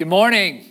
Good morning.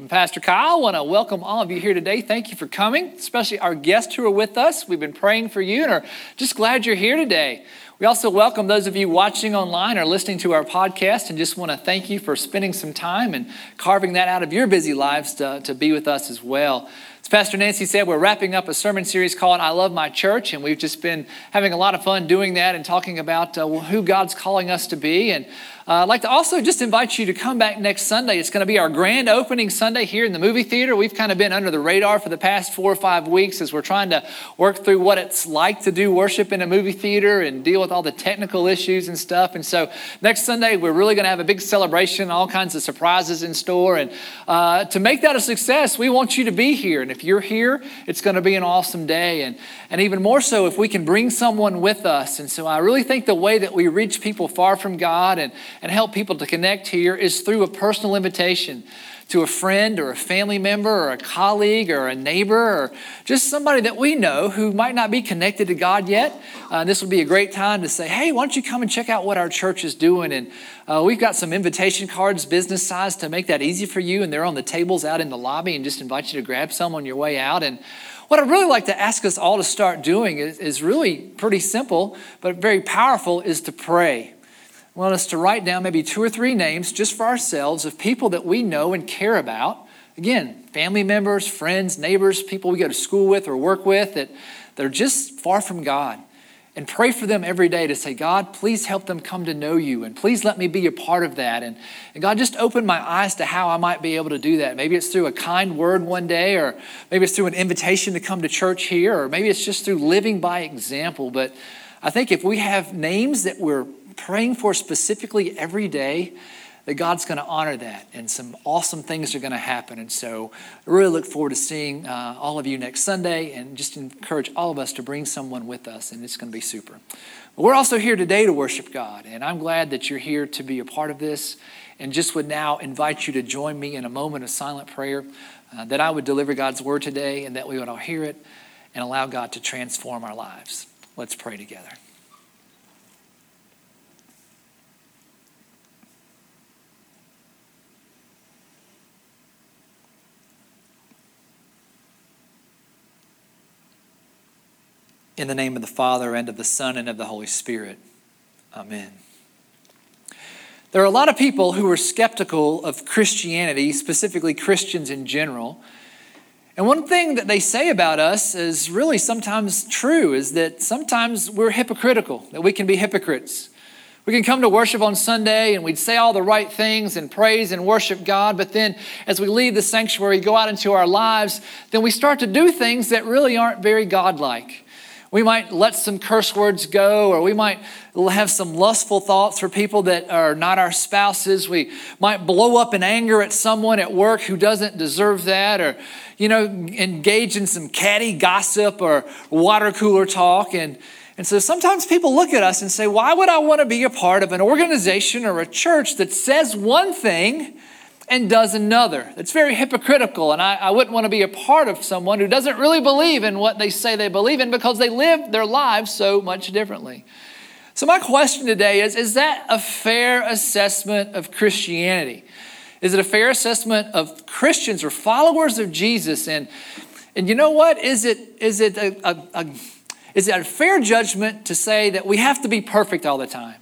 I'm Pastor Kyle. I want to welcome all of you here today. Thank you for coming, especially our guests who are with us. We've been praying for you and are just glad you're here today. We also welcome those of you watching online or listening to our podcast and just want to thank you for spending some time and carving that out of your busy lives to, to be with us as well. As Pastor Nancy said, we're wrapping up a sermon series called I Love My Church, and we've just been having a lot of fun doing that and talking about uh, who God's calling us to be. And uh, I'd like to also just invite you to come back next Sunday. It's going to be our grand opening Sunday here in the movie theater. We've kind of been under the radar for the past four or five weeks as we're trying to work through what it's like to do worship in a movie theater and deal with all the technical issues and stuff. And so next Sunday, we're really going to have a big celebration, all kinds of surprises in store. And uh, to make that a success, we want you to be here. And if you're here, it's going to be an awesome day. And, and even more so if we can bring someone with us. And so I really think the way that we reach people far from God and and help people to connect here is through a personal invitation to a friend or a family member or a colleague or a neighbor or just somebody that we know who might not be connected to God yet. Uh, this would be a great time to say, hey, why don't you come and check out what our church is doing? And uh, we've got some invitation cards, business size, to make that easy for you. And they're on the tables out in the lobby and just invite you to grab some on your way out. And what I'd really like to ask us all to start doing is, is really pretty simple, but very powerful, is to pray. Want us to write down maybe two or three names just for ourselves of people that we know and care about. Again, family members, friends, neighbors, people we go to school with or work with that they're just far from God. And pray for them every day to say, God, please help them come to know you. And please let me be a part of that. And, and God, just open my eyes to how I might be able to do that. Maybe it's through a kind word one day, or maybe it's through an invitation to come to church here, or maybe it's just through living by example. But I think if we have names that we're praying for specifically every day, that God's going to honor that and some awesome things are going to happen. And so I really look forward to seeing uh, all of you next Sunday and just encourage all of us to bring someone with us, and it's going to be super. But we're also here today to worship God, and I'm glad that you're here to be a part of this. And just would now invite you to join me in a moment of silent prayer uh, that I would deliver God's word today and that we would all hear it and allow God to transform our lives. Let's pray together. In the name of the Father, and of the Son, and of the Holy Spirit. Amen. There are a lot of people who are skeptical of Christianity, specifically Christians in general. And one thing that they say about us is really sometimes true is that sometimes we're hypocritical, that we can be hypocrites. We can come to worship on Sunday and we'd say all the right things and praise and worship God, but then as we leave the sanctuary, go out into our lives, then we start to do things that really aren't very godlike. We might let some curse words go, or we might have some lustful thoughts for people that are not our spouses. We might blow up in anger at someone at work who doesn't deserve that, or, you know, engage in some catty gossip or water cooler talk. And, and so sometimes people look at us and say, why would I want to be a part of an organization or a church that says one thing? And does another. It's very hypocritical, and I, I, wouldn't want to be a part of someone who doesn't really believe in what they say they believe in because they live their lives so much differently. So, my question today is Is that a fair assessment of Christianity? Is it a fair assessment of Christians or followers of Jesus? And, and you know what? Is it, is, it a, a, a, is it a fair judgment to say that we have to be perfect all the time?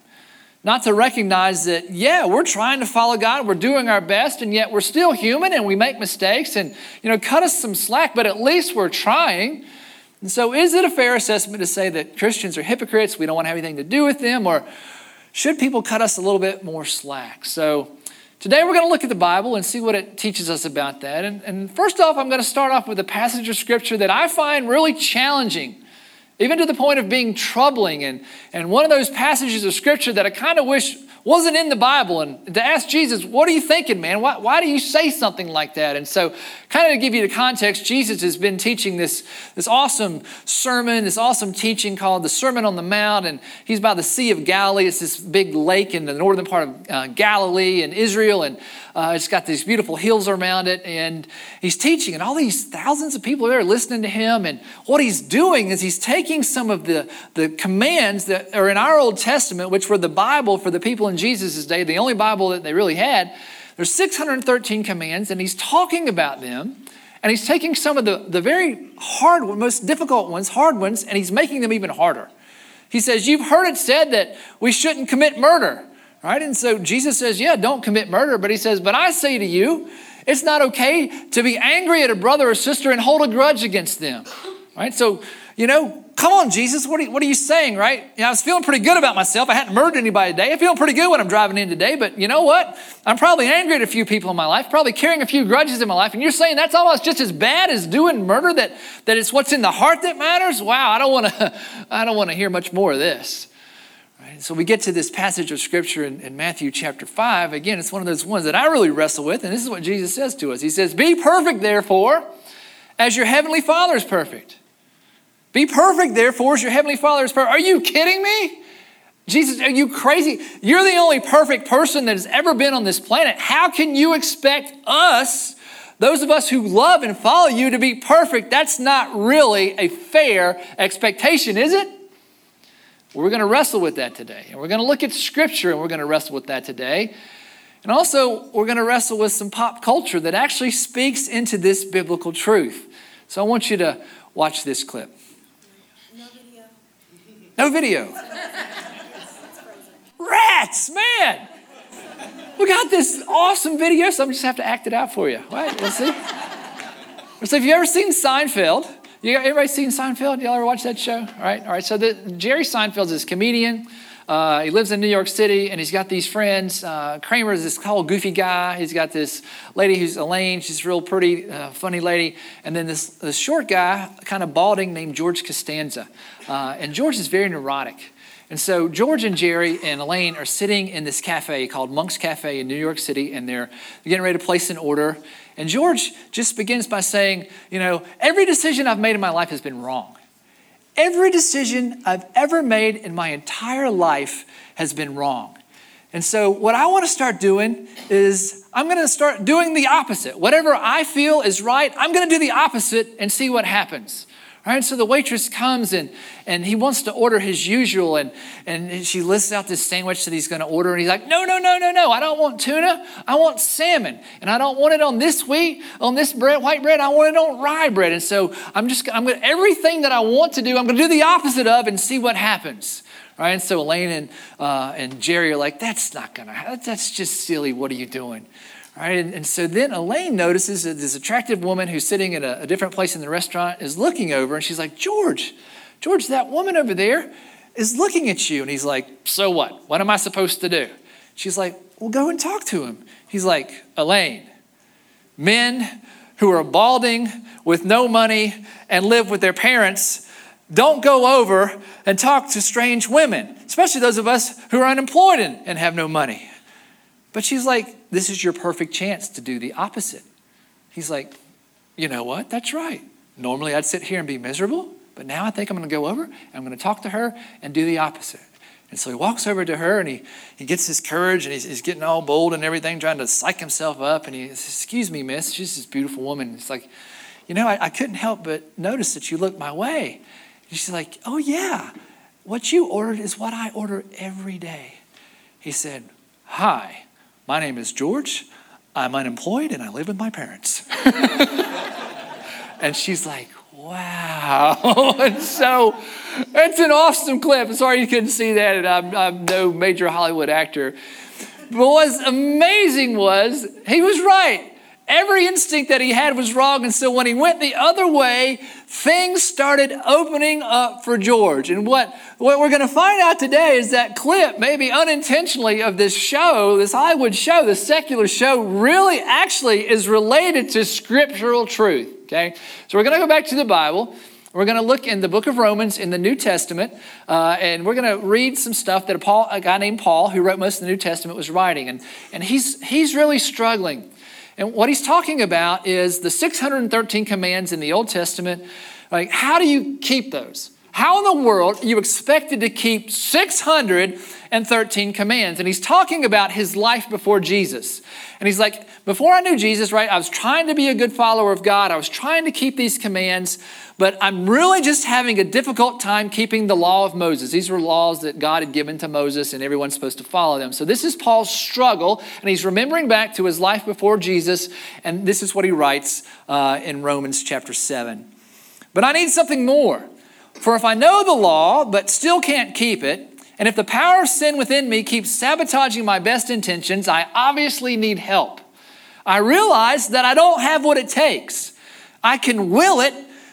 Not to recognize that, yeah, we're trying to follow God, we're doing our best, and yet we're still human and we make mistakes and, you know, cut us some slack, but at least we're trying. And so, is it a fair assessment to say that Christians are hypocrites, we don't want to have anything to do with them, or should people cut us a little bit more slack? So, today we're going to look at the Bible and see what it teaches us about that. And, and first off, I'm going to start off with a passage of Scripture that I find really challenging even to the point of being troubling. And, and one of those passages of scripture that I kind of wish wasn't in the Bible. And to ask Jesus, what are you thinking, man? Why, why do you say something like that? And so, kind of to give you the context, Jesus has been teaching this, this awesome sermon, this awesome teaching called the Sermon on the Mount. And he's by the Sea of Galilee. It's this big lake in the northern part of uh, Galilee and Israel. And uh, it's got these beautiful hills around it. And he's teaching, and all these thousands of people are there listening to him. And what he's doing is he's taking some of the, the commands that are in our Old Testament, which were the Bible for the people in in Jesus' day, the only Bible that they really had, there's 613 commands, and he's talking about them. And he's taking some of the, the very hard, most difficult ones, hard ones, and he's making them even harder. He says, You've heard it said that we shouldn't commit murder, right? And so Jesus says, Yeah, don't commit murder. But he says, But I say to you, it's not okay to be angry at a brother or sister and hold a grudge against them, right? So, you know, come on, Jesus, what are, you, what are you saying, right? You know, I was feeling pretty good about myself. I hadn't murdered anybody today. I feel pretty good when I'm driving in today, but you know what? I'm probably angry at a few people in my life, probably carrying a few grudges in my life. And you're saying that's almost just as bad as doing murder, that, that it's what's in the heart that matters? Wow, I don't want to I don't want to hear much more of this. Right? So we get to this passage of scripture in, in Matthew chapter 5. Again, it's one of those ones that I really wrestle with, and this is what Jesus says to us. He says, Be perfect, therefore, as your heavenly Father is perfect. Be perfect, therefore, as your heavenly Father is perfect. Are you kidding me? Jesus, are you crazy? You're the only perfect person that has ever been on this planet. How can you expect us, those of us who love and follow you, to be perfect? That's not really a fair expectation, is it? We're going to wrestle with that today. And we're going to look at Scripture and we're going to wrestle with that today. And also, we're going to wrestle with some pop culture that actually speaks into this biblical truth. So I want you to watch this clip. No video. Rats, man. We got this awesome video, so I'm just have to act it out for you. All right, Let's see. So, have you ever seen Seinfeld? You everybody seen Seinfeld? Y'all ever watch that show? All right, all right. So the, Jerry Seinfeld's this comedian. Uh, he lives in New York City, and he's got these friends. Uh, Kramer is this tall, goofy guy. He's got this lady who's Elaine. She's a real pretty, uh, funny lady. And then this, this short guy, kind of balding, named George Costanza. Uh, and George is very neurotic. And so George and Jerry and Elaine are sitting in this cafe called Monk's Cafe in New York City, and they're getting ready to place an order. And George just begins by saying, You know, every decision I've made in my life has been wrong. Every decision I've ever made in my entire life has been wrong. And so, what I want to start doing is I'm going to start doing the opposite. Whatever I feel is right, I'm going to do the opposite and see what happens. Right? So the waitress comes and, and he wants to order his usual, and, and she lists out this sandwich that he's going to order. And he's like, No, no, no, no, no. I don't want tuna. I want salmon. And I don't want it on this wheat, on this bread, white bread. I want it on rye bread. And so I'm just, I'm going to, everything that I want to do, I'm going to do the opposite of and see what happens. Right? And so Elaine and, uh, and Jerry are like, That's not going to, that's just silly. What are you doing? Right? And, and, so then Elaine notices that this attractive woman who's sitting at a, a, different place in the restaurant is looking over and she's like, George, George, that woman over there is looking at you. And he's like, So what? What am I supposed to do? She's like, Well, go and talk to him. He's like, Elaine, men who are balding with no money and live with their parents don't go over and talk to strange women, especially those of us who are unemployed and, and have no money. But she's like, This is your perfect chance to do the opposite. He's like, You know what? That's right. Normally I'd sit here and be miserable, but now I think I'm going to go over and I'm going to talk to her and do the opposite. And so he walks over to her and he, he gets his courage and he's, he's getting all bold and everything, trying to psych himself up. And he says, Excuse me, miss, she's this beautiful woman. It's like, You know, I, I couldn't help but notice that you looked my way. And she's like, Oh, yeah. What you ordered is what I order every day. He said, Hi. My name is George. I'm unemployed and I live with my parents. and she's like, wow. and so it's an awesome clip. Sorry you couldn't see that, and I'm, I'm no major Hollywood actor. But what's amazing was he was right. Every instinct that he had was wrong. And so when he went the other way, things started opening up for George. And what, what we're going to find out today is that clip, maybe unintentionally, of this show, this Hollywood show, this secular show, really actually is related to scriptural truth. Okay? So we're going to go back to the Bible. We're going to look in the book of Romans in the New Testament, uh, and we're going to read some stuff that a, Paul, a guy named Paul, who wrote most of the New Testament, was writing. And, and he's, he's really struggling and what he's talking about is the 613 commands in the Old Testament. Like, how do you keep those? How in the world are you expected to keep 613 commands? And he's talking about his life before Jesus. And he's like, before I knew Jesus, right, I was trying to be a good follower of God. I was trying to keep these commands, but I'm really just having a difficult time keeping the law of Moses. These were laws that God had given to Moses, and everyone's supposed to follow them. So this is Paul's struggle, and he's remembering back to his life before Jesus, and this is what he writes uh, in Romans chapter 7. But I need something more. For if I know the law, but still can't keep it, and if the power of sin within me keeps sabotaging my best intentions, I obviously need help. I realize that I don't have what it takes. I can will it,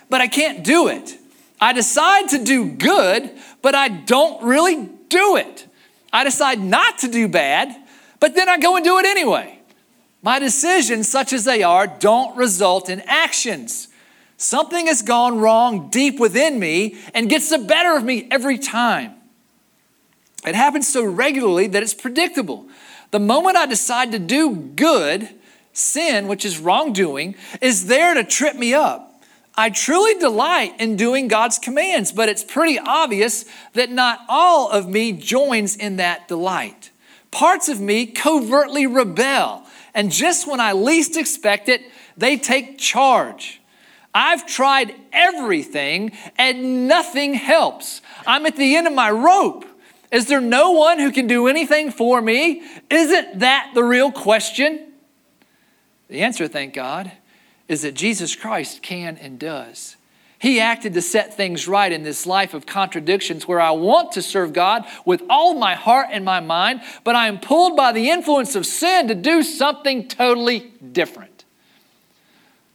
but I can't do it. I decide to do good, but I don't really do it. I decide not to do bad, but then I go and do it anyway. My decisions, such as they are, don't result in actions. Something has gone wrong deep within me and gets the better of me every time. It happens so regularly that it's predictable. The moment I decide to do good, sin, which is wrongdoing, is there to trip me up. I truly delight in doing God's commands, but it's pretty obvious that not all of me joins in that delight. Parts of me covertly rebel, and just when I least expect it, they take charge. I've tried everything and nothing helps. I'm at the end of my rope. Is there no one who can do anything for me? Isn't that the real question? The answer, thank God, is that Jesus Christ can and does. He acted to set things right in this life of contradictions where I want to serve God with all my heart and my mind, but I am pulled by the influence of sin to do something totally different.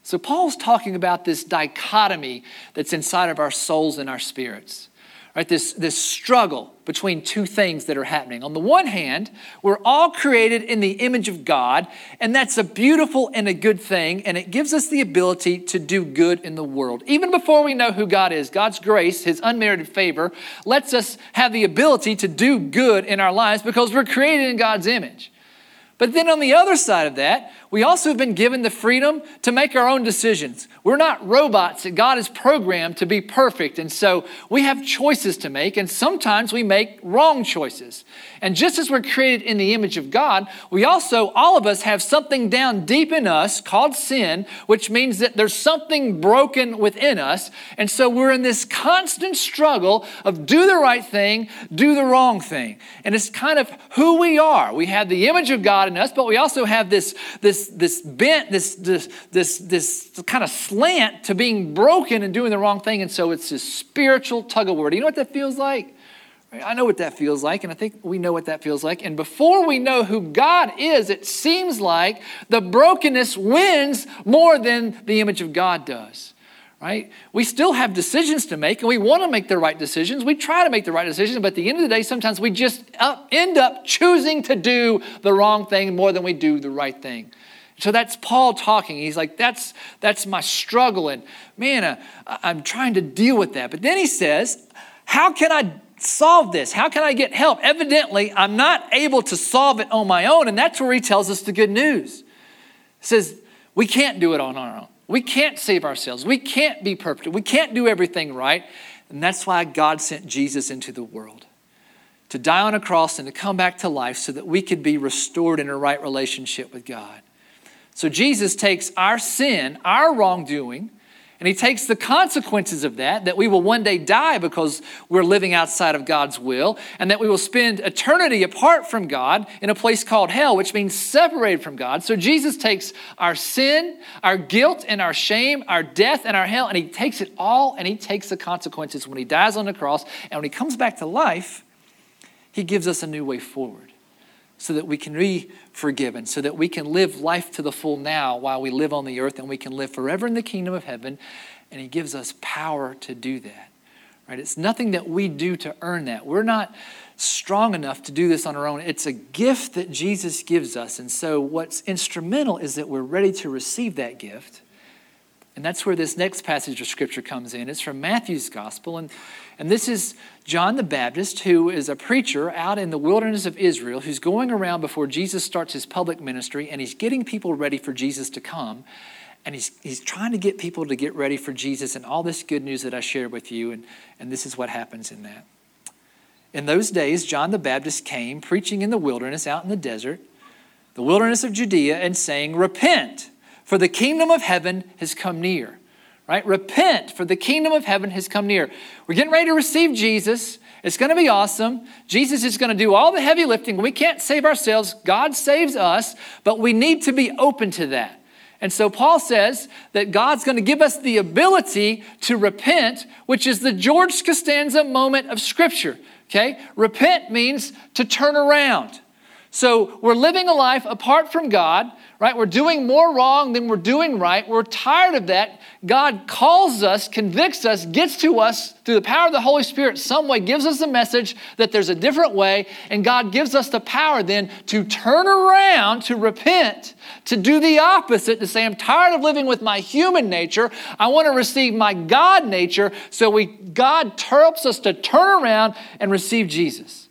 So, Paul's talking about this dichotomy that's inside of our souls and our spirits, right? This, this struggle between two things that are happening. On the one hand, we're all created in the image of God, and that's a beautiful and a good thing, and it gives us the ability to do good in the world. Even before we know who God is, God's grace, His unmerited favor, lets us have the ability to do good in our lives because we're created in God's image. But then on the other side of that, we also have been given the freedom to make our own decisions. We're not robots that God has programmed to be perfect. And so we have choices to make, and sometimes we make wrong choices. And just as we're created in the image of God, we also, all of us, have something down deep in us called sin, which means that there's something broken within us. And so we're in this constant struggle of do the right thing, do the wrong thing. And it's kind of who we are. We have the image of God in us, but we also have this, this this, this bent, this, this, this, this kind of slant to being broken and doing the wrong thing. And so it's this spiritual tug of war. Do you know what that feels like? I know what that feels like, and I think we know what that feels like. And before we know who God is, it seems like the brokenness wins more than the image of God does right? We still have decisions to make and we want to make the right decisions. We try to make the right decisions, but at the end of the day, sometimes we just end up choosing to do the wrong thing more than we do the right thing. So that's Paul talking. He's like, that's, that's my struggle. And man, uh, I'm trying to deal with that. But then he says, how can I solve this? How can I get help? Evidently, I'm not able to solve it on my own. And that's where he tells us the good news. He says, we can't do it on our own. We can't save ourselves. We can't be perfect. We can't do everything right. And that's why God sent Jesus into the world to die on a cross and to come back to life so that we could be restored in a right relationship with God. So Jesus takes our sin, our wrongdoing, and he takes the consequences of that, that we will one day die because we're living outside of God's will, and that we will spend eternity apart from God in a place called hell, which means separated from God. So Jesus takes our sin, our guilt, and our shame, our death, and our hell, and he takes it all and he takes the consequences when he dies on the cross. And when he comes back to life, he gives us a new way forward so that we can be forgiven, so that we can live life to the full now while we live on the earth and we can live forever in the kingdom of heaven. And He gives us power to do that. Right? It's nothing that we do to earn that. We're not strong enough to do this on our own. It's a gift that Jesus gives us. And so, what's instrumental is that we're ready to receive that gift. And that's where this next passage of scripture comes in. It's from Matthew's gospel. And and this is John the Baptist, who is a preacher out in the wilderness of Israel, who's going around before Jesus starts his public ministry, and he's getting people ready for Jesus to come. and he's, he's trying to get people to get ready for Jesus and all this good news that I shared with you. And, and this is what happens in that. In those days, John the Baptist came preaching in the wilderness out in the desert, the wilderness of Judea, and saying, Repent, for the kingdom of heaven has come near. Right? Repent, for the kingdom of heaven has come near. We're getting ready to receive Jesus. It's going to be awesome. Jesus is going to do all the heavy lifting. We can't save ourselves. God saves us, but we need to be open to that. And so Paul says that God's going to give us the ability to repent, which is the George Costanza moment of Scripture. Okay? Repent means to turn around. So we're living a life apart from God, right? We're doing more wrong than we're doing right. We're tired of that. God calls us, convicts us, gets to us through the power of the Holy Spirit, some way, gives us a message that there's a different way, and God gives us the power then to turn around, to repent, to do the opposite, to say, I'm tired of living with my human nature. I want to receive my God nature. So we God helps us to turn around and receive Jesus,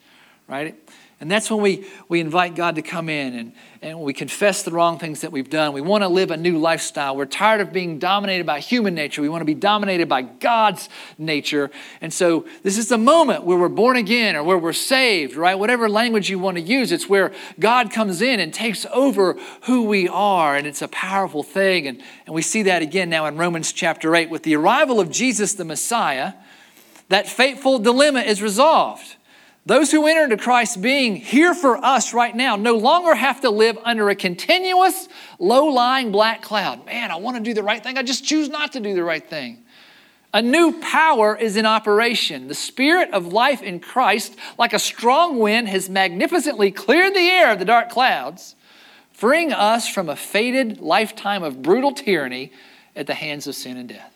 right? And that's when we, we invite God to come in and, and we confess the wrong things that we've done. We want to live a new lifestyle. We're tired of being dominated by human nature. We want to be dominated by God's nature. And so this is the moment where we're born again or where we're saved, right? Whatever language you want to use, it's where God comes in and takes over who we are. And it's a powerful thing. And, and we see that again now in Romans chapter 8. With the arrival of Jesus the Messiah, that fateful dilemma is resolved. Those who enter into Christ being here for us right now no longer have to live under a continuous, low lying black cloud. Man, I want to do the right thing. I just choose not to do the right thing. A new power is in operation. The spirit of life in Christ, like a strong wind, has magnificently cleared the air of the dark clouds, freeing us from a fated lifetime of brutal tyranny at the hands of sin and death.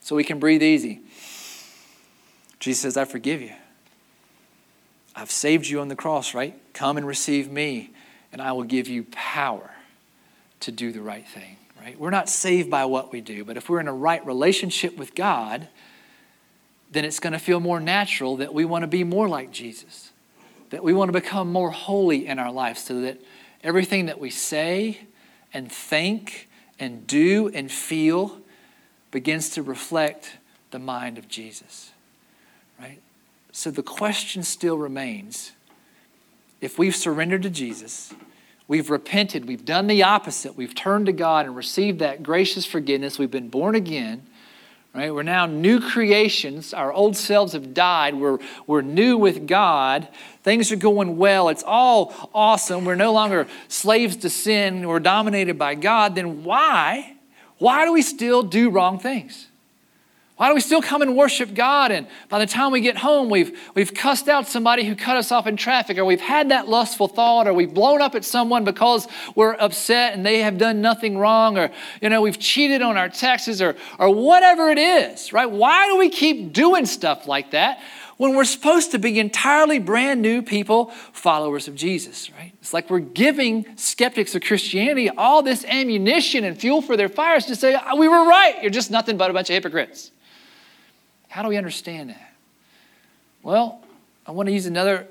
So we can breathe easy. Jesus says, I forgive you. I've saved you on the cross, right? Come and receive me, and I will give you power to do the right thing, right? We're not saved by what we do, but if we're in a right relationship with God, then it's going to feel more natural that we want to be more like Jesus, that we want to become more holy in our life so that everything that we say and think and do and feel begins to reflect the mind of Jesus. So the question still remains if we've surrendered to Jesus, we've repented, we've done the opposite, we've turned to God and received that gracious forgiveness, we've been born again. Right? We're now new creations. Our old selves have died. We're, we're new with God. Things are going well. It's all awesome. We're no longer slaves to sin. We're dominated by God. Then why? Why do we still do wrong things? Why do we still come and worship God? And by the time we get home, we've, we've cussed out somebody who cut us off in traffic, or we've had that lustful thought, or we've blown up at someone because we're upset and they have done nothing wrong, or you know, we've cheated on our taxes, or, or whatever it is, right? Why do we keep doing stuff like that when we're supposed to be entirely brand new people, followers of Jesus, right? It's like we're giving skeptics of Christianity all this ammunition and fuel for their fires to say, we were right, you're just nothing but a bunch of hypocrites. How do we understand that? Well, I want to use another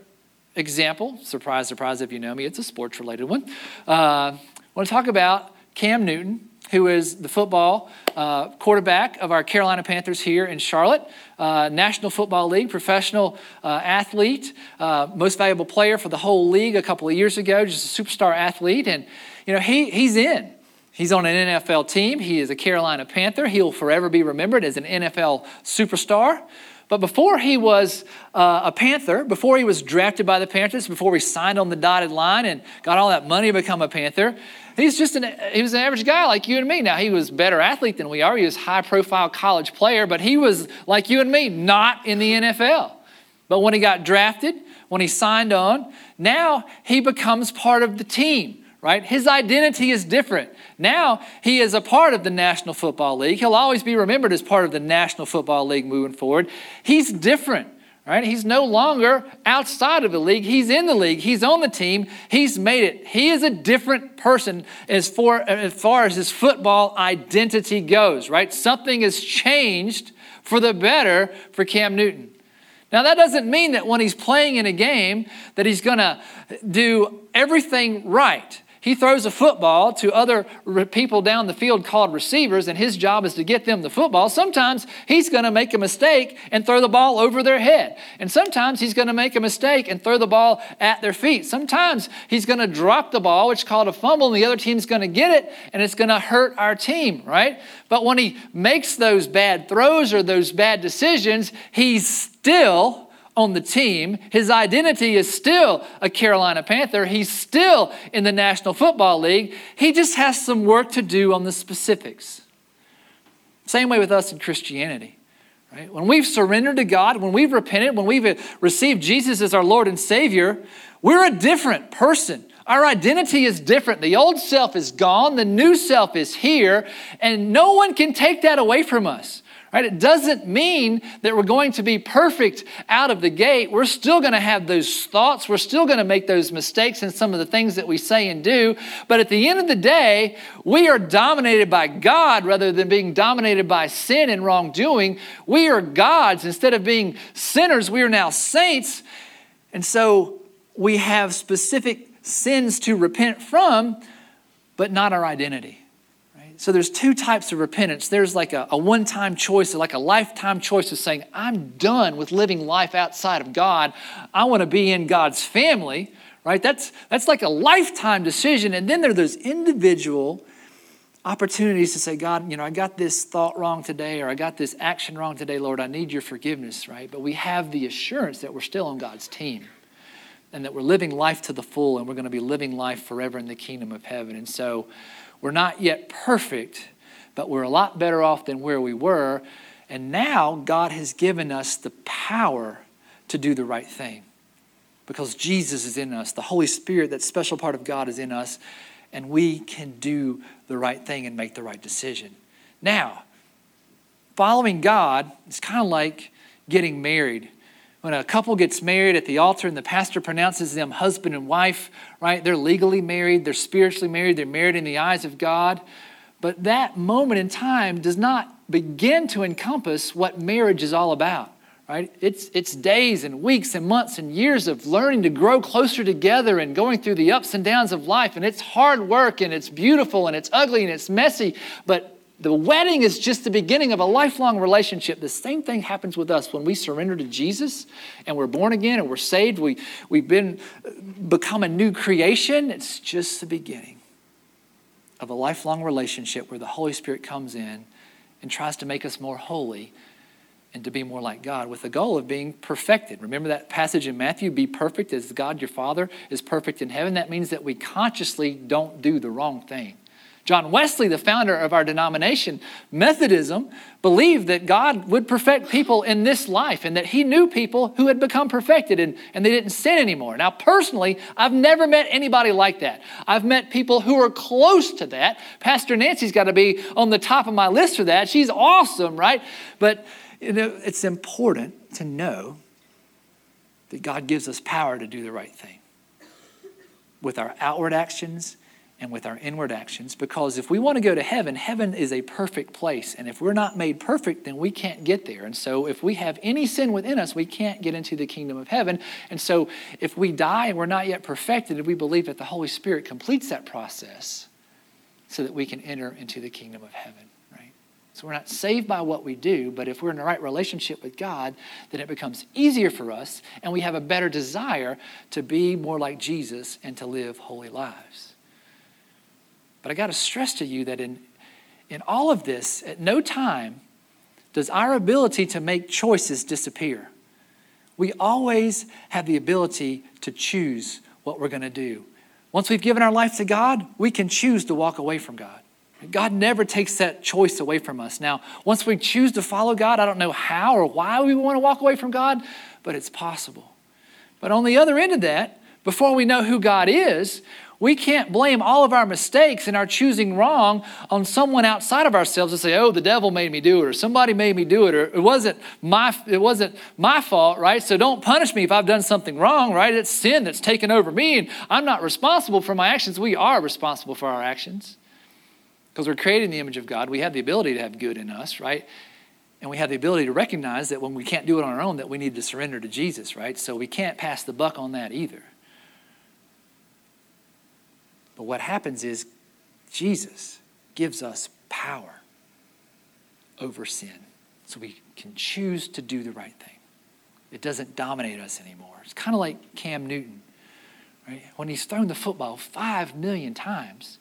example. Surprise, surprise, if you know me, it's a sports related one. Uh, I want to talk about Cam Newton, who is the football uh, quarterback of our Carolina Panthers here in Charlotte, uh, National Football League, professional uh, athlete, uh, most valuable player for the whole league a couple of years ago, just a superstar athlete. And, you know, he, he's in. He's on an NFL team. He is a Carolina Panther. He'll forever be remembered as an NFL superstar. But before he was uh, a Panther, before he was drafted by the Panthers, before he signed on the dotted line and got all that money to become a Panther, he's just an, he was an average guy like you and me. Now, he was better athlete than we are. He was a high profile college player, but he was like you and me, not in the NFL. But when he got drafted, when he signed on, now he becomes part of the team right? His identity is different. Now he is a part of the National Football League. He'll always be remembered as part of the National Football League moving forward. He's different, right? He's no longer outside of the league. He's in the league. He's on the team. He's made it. He is a different person as far as, far as his football identity goes, right? Something has changed for the better for Cam Newton. Now, that doesn't mean that when he's playing in a game that he's going to do everything right. He throws a football to other people down the field called receivers, and his job is to get them the football. Sometimes he's going to make a mistake and throw the ball over their head. And sometimes he's going to make a mistake and throw the ball at their feet. Sometimes he's going to drop the ball, which is called a fumble, and the other team's going to get it, and it's going to hurt our team, right? But when he makes those bad throws or those bad decisions, he's still on the team. His identity is still a Carolina Panther. He's still in the National Football League. He just has some work to do on the specifics. Same way with us in Christianity. Right? When we've surrendered to God, when we've repented, when we've received Jesus as our Lord and Savior, we're a different person. Our identity is different. The old self is gone, the new self is here, and no one can take that away from us. Right? It doesn't mean that we're going to be perfect out of the gate. We're still going to have those thoughts. We're still going to make those mistakes in some of the things that we say and do. But at the end of the day, we are dominated by God rather than being dominated by sin and wrongdoing. We are gods. Instead of being sinners, we are now saints. And so we have specific sins to repent from, but not our identity. So there's two types of repentance. There's like a, a one time choice, or like a lifetime choice of saying, I'm done with living life outside of God. I want to be in God's family, right? That's, that's like a lifetime decision. And then there are those individual opportunities to say, God, you know, I got this thought wrong today, or I got this action wrong today, Lord, I need your forgiveness, right? But we have the assurance that we're still on God's team and that we're living life to the full and we're going to be living life forever in the kingdom of heaven. And so, we're not yet perfect, but we're a lot better off than where we were. And now God has given us the power to do the right thing because Jesus is in us. The Holy Spirit, that special part of God, is in us, and we can do the right thing and make the right decision. Now, following God is kind of like getting married when a couple gets married at the altar and the pastor pronounces them husband and wife, right? They're legally married, they're spiritually married, they're married in the eyes of God. But that moment in time does not begin to encompass what marriage is all about, right? It's, it's days and weeks and months and years of learning to grow closer together and going through the ups and downs of life. And it's hard work and it's beautiful and it's ugly and it's messy, but the wedding is just the beginning of a lifelong relationship. The same thing happens with us when we surrender to Jesus and we're born again and we're saved. We, we've been become a new creation. It's just the beginning of a lifelong relationship where the Holy Spirit comes in and tries to make us more holy and to be more like God with the goal of being perfected. Remember that passage in Matthew be perfect as God your Father is perfect in heaven? That means that we consciously don't do the wrong thing. John Wesley, the founder of our denomination, Methodism, believed that God would perfect people in this life and that he knew people who had become perfected and, and they didn't sin anymore. Now, personally, I've never met anybody like that. I've met people who are close to that. Pastor Nancy's got to be on the top of my list for that. She's awesome, right? But you know, it's important to know that God gives us power to do the right thing with our outward actions and with our inward actions. Because if we want to go to heaven, heaven is a perfect place. And if we're not made perfect, then we can't get there. And so if we have any sin within us, we can't get into the kingdom of heaven. And so if we die and we're not yet perfected, and we believe that the Holy Spirit completes that process so that we can enter into the kingdom of heaven. Right? So we're not saved by what we do, but if we're in the right relationship with God, then it becomes easier for us and we have a better desire to be more like Jesus and to live holy lives. But I got to stress to you that in, in all of this, at no time does our ability to make choices disappear. We always have the ability to choose what we're going to do. Once we've given our life to God, we can choose to walk away from God. God never takes that choice away from us. Now, once we choose to follow God, I don't know how or why we want to walk away from God, but it's possible. But on the other end of that, before we know who God is, we can't blame all of our mistakes and our choosing wrong on someone outside of ourselves and say, "Oh, the devil made me do it," or "Somebody made me do it," or "It wasn't my it wasn't my fault," right? So don't punish me if I've done something wrong, right? It's sin that's taken over me, and I'm not responsible for my actions. We are responsible for our actions because we're created in the image of God. We have the ability to have good in us, right? And we have the ability to recognize that when we can't do it on our own, that we need to surrender to Jesus, right? So we can't pass the buck on that either. But what happens is Jesus gives us power over sin so we can choose to do the right thing. It doesn't dominate us anymore. It's kind of like Cam Newton, right? When he's thrown the football five million times,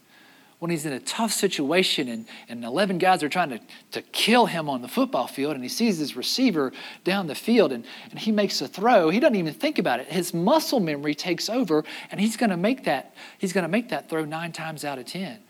when he's in a tough situation and, and 11 guys are trying to, to kill him on the football field and he sees his receiver down the field and, and he makes a throw, he doesn't even think about it. His muscle memory takes over and he's going to make that, he's going to make that throw nine times out of 10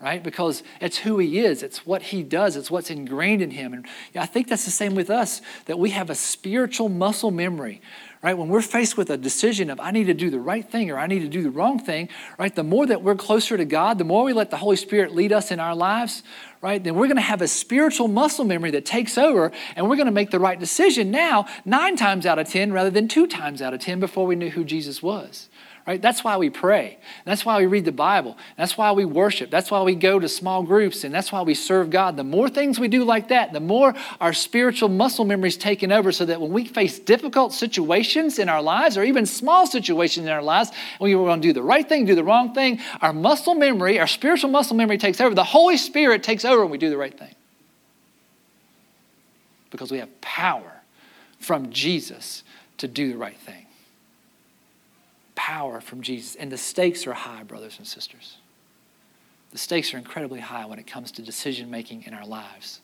right? Because it's who he is, it's what he does, it's what's ingrained in him. And I think that's the same with us, that we have a spiritual muscle memory, right? When we're faced with a decision of I need to do the right thing or I need to do the wrong thing, right? The more that we're closer to God, the more we let the Holy Spirit lead us in our lives, right? Then we're going to have a spiritual muscle memory that takes over and we're going to make the right decision now, nine times out of 10 rather than two times out of 10 before we knew who Jesus was. Right? That's why we pray. That's why we read the Bible. That's why we worship. That's why we go to small groups and that's why we serve God. The more things we do like that, the more our spiritual muscle memory is taken over so that when we face difficult situations in our lives or even small situations in our lives, we're going to do the right thing, do the wrong thing, our muscle memory, our spiritual muscle memory takes over. The Holy Spirit takes over when we do the right thing. Because we have power from Jesus to do the right thing power from Jesus. And the stakes are high, brothers and sisters. The stakes are incredibly high when it comes to decision making in our lives.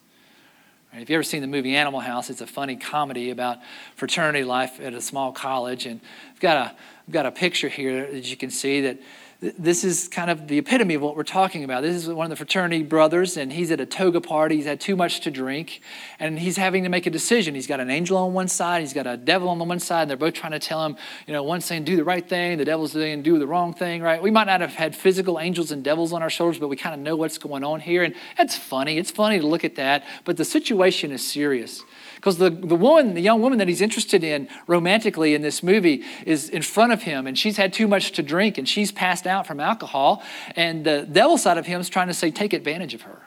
Right? If you ever seen the movie Animal House, it's a funny comedy about fraternity life at a small college. And I've got a, I've got a picture here that you can see that this is kind of the epitome of what we're talking about. This is one of the fraternity brothers, and he's at a toga party. He's had too much to drink, and he's having to make a decision. He's got an angel on one side, he's got a devil on the one side, and they're both trying to tell him, you know, one's saying do the right thing, the devil's saying do the wrong thing, right? We might not have had physical angels and devils on our shoulders, but we kind of know what's going on here, and that's funny. It's funny to look at that, but the situation is serious. Because the, the woman, the young woman that he's interested in romantically in this movie is in front of him, and she's had too much to drink, and she's passed out from alcohol. And the devil side of him is trying to say, take advantage of her.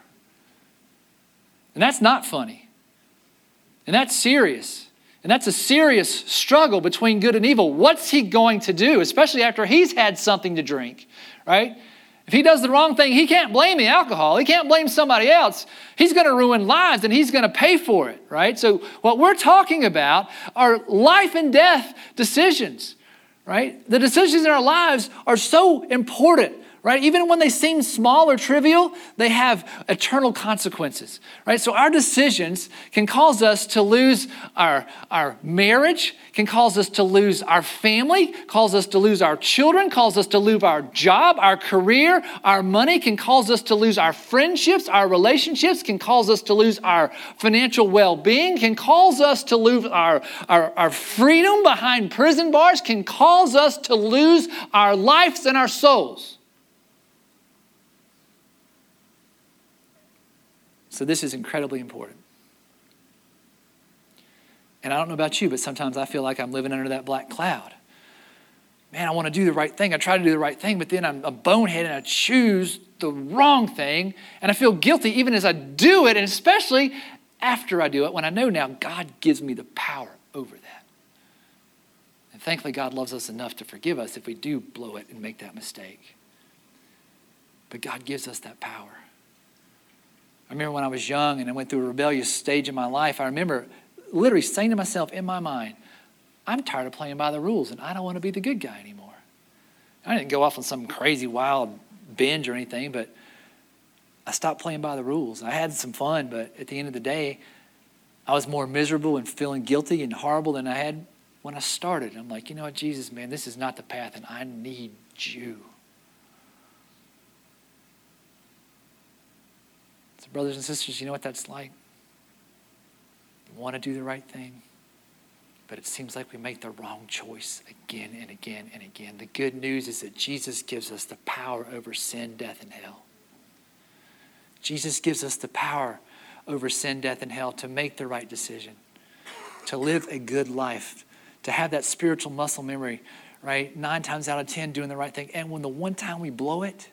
And that's not funny. And that's serious. And that's a serious struggle between good and evil. What's he going to do, especially after he's had something to drink, right? If he does the wrong thing, he can't blame the alcohol. He can't blame somebody else. He's going to ruin lives and he's going to pay for it, right? So, what we're talking about are life and death decisions, right? The decisions in our lives are so important right? Even when they seem small or trivial, they have eternal consequences, right? So our decisions can cause us to lose our, our marriage, can cause us to lose our family, cause us to lose our children, cause us to lose our job, our career, our money, can cause us to lose our friendships, our relationships, can cause us to lose our financial well-being, can cause us to lose our, our, our freedom behind prison bars, can cause us to lose our lives and our souls. So, this is incredibly important. And I don't know about you, but sometimes I feel like I'm living under that black cloud. Man, I want to do the right thing. I try to do the right thing, but then I'm a bonehead and I choose the wrong thing. And I feel guilty even as I do it, and especially after I do it when I know now God gives me the power over that. And thankfully, God loves us enough to forgive us if we do blow it and make that mistake. But God gives us that power. I remember when I was young and I went through a rebellious stage in my life, I remember literally saying to myself in my mind, I'm tired of playing by the rules and I don't want to be the good guy anymore. I didn't go off on some crazy wild binge or anything, but I stopped playing by the rules. I had some fun, but at the end of the day, I was more miserable and feeling guilty and horrible than I had when I started. I'm like, you know what, Jesus, man, this is not the path, and I need you. Brothers and sisters, you know what that's like? We want to do the right thing, but it seems like we make the wrong choice again and again and again. The good news is that Jesus gives us the power over sin, death, and hell. Jesus gives us the power over sin, death, and hell to make the right decision, to live a good life, to have that spiritual muscle memory, right? Nine times out of ten doing the right thing. And when the one time we blow it,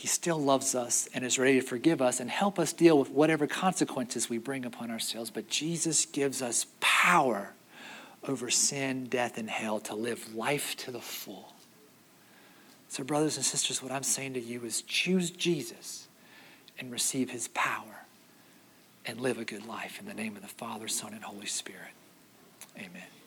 he still loves us and is ready to forgive us and help us deal with whatever consequences we bring upon ourselves. But Jesus gives us power over sin, death, and hell to live life to the full. So, brothers and sisters, what I'm saying to you is choose Jesus and receive his power and live a good life in the name of the Father, Son, and Holy Spirit. Amen.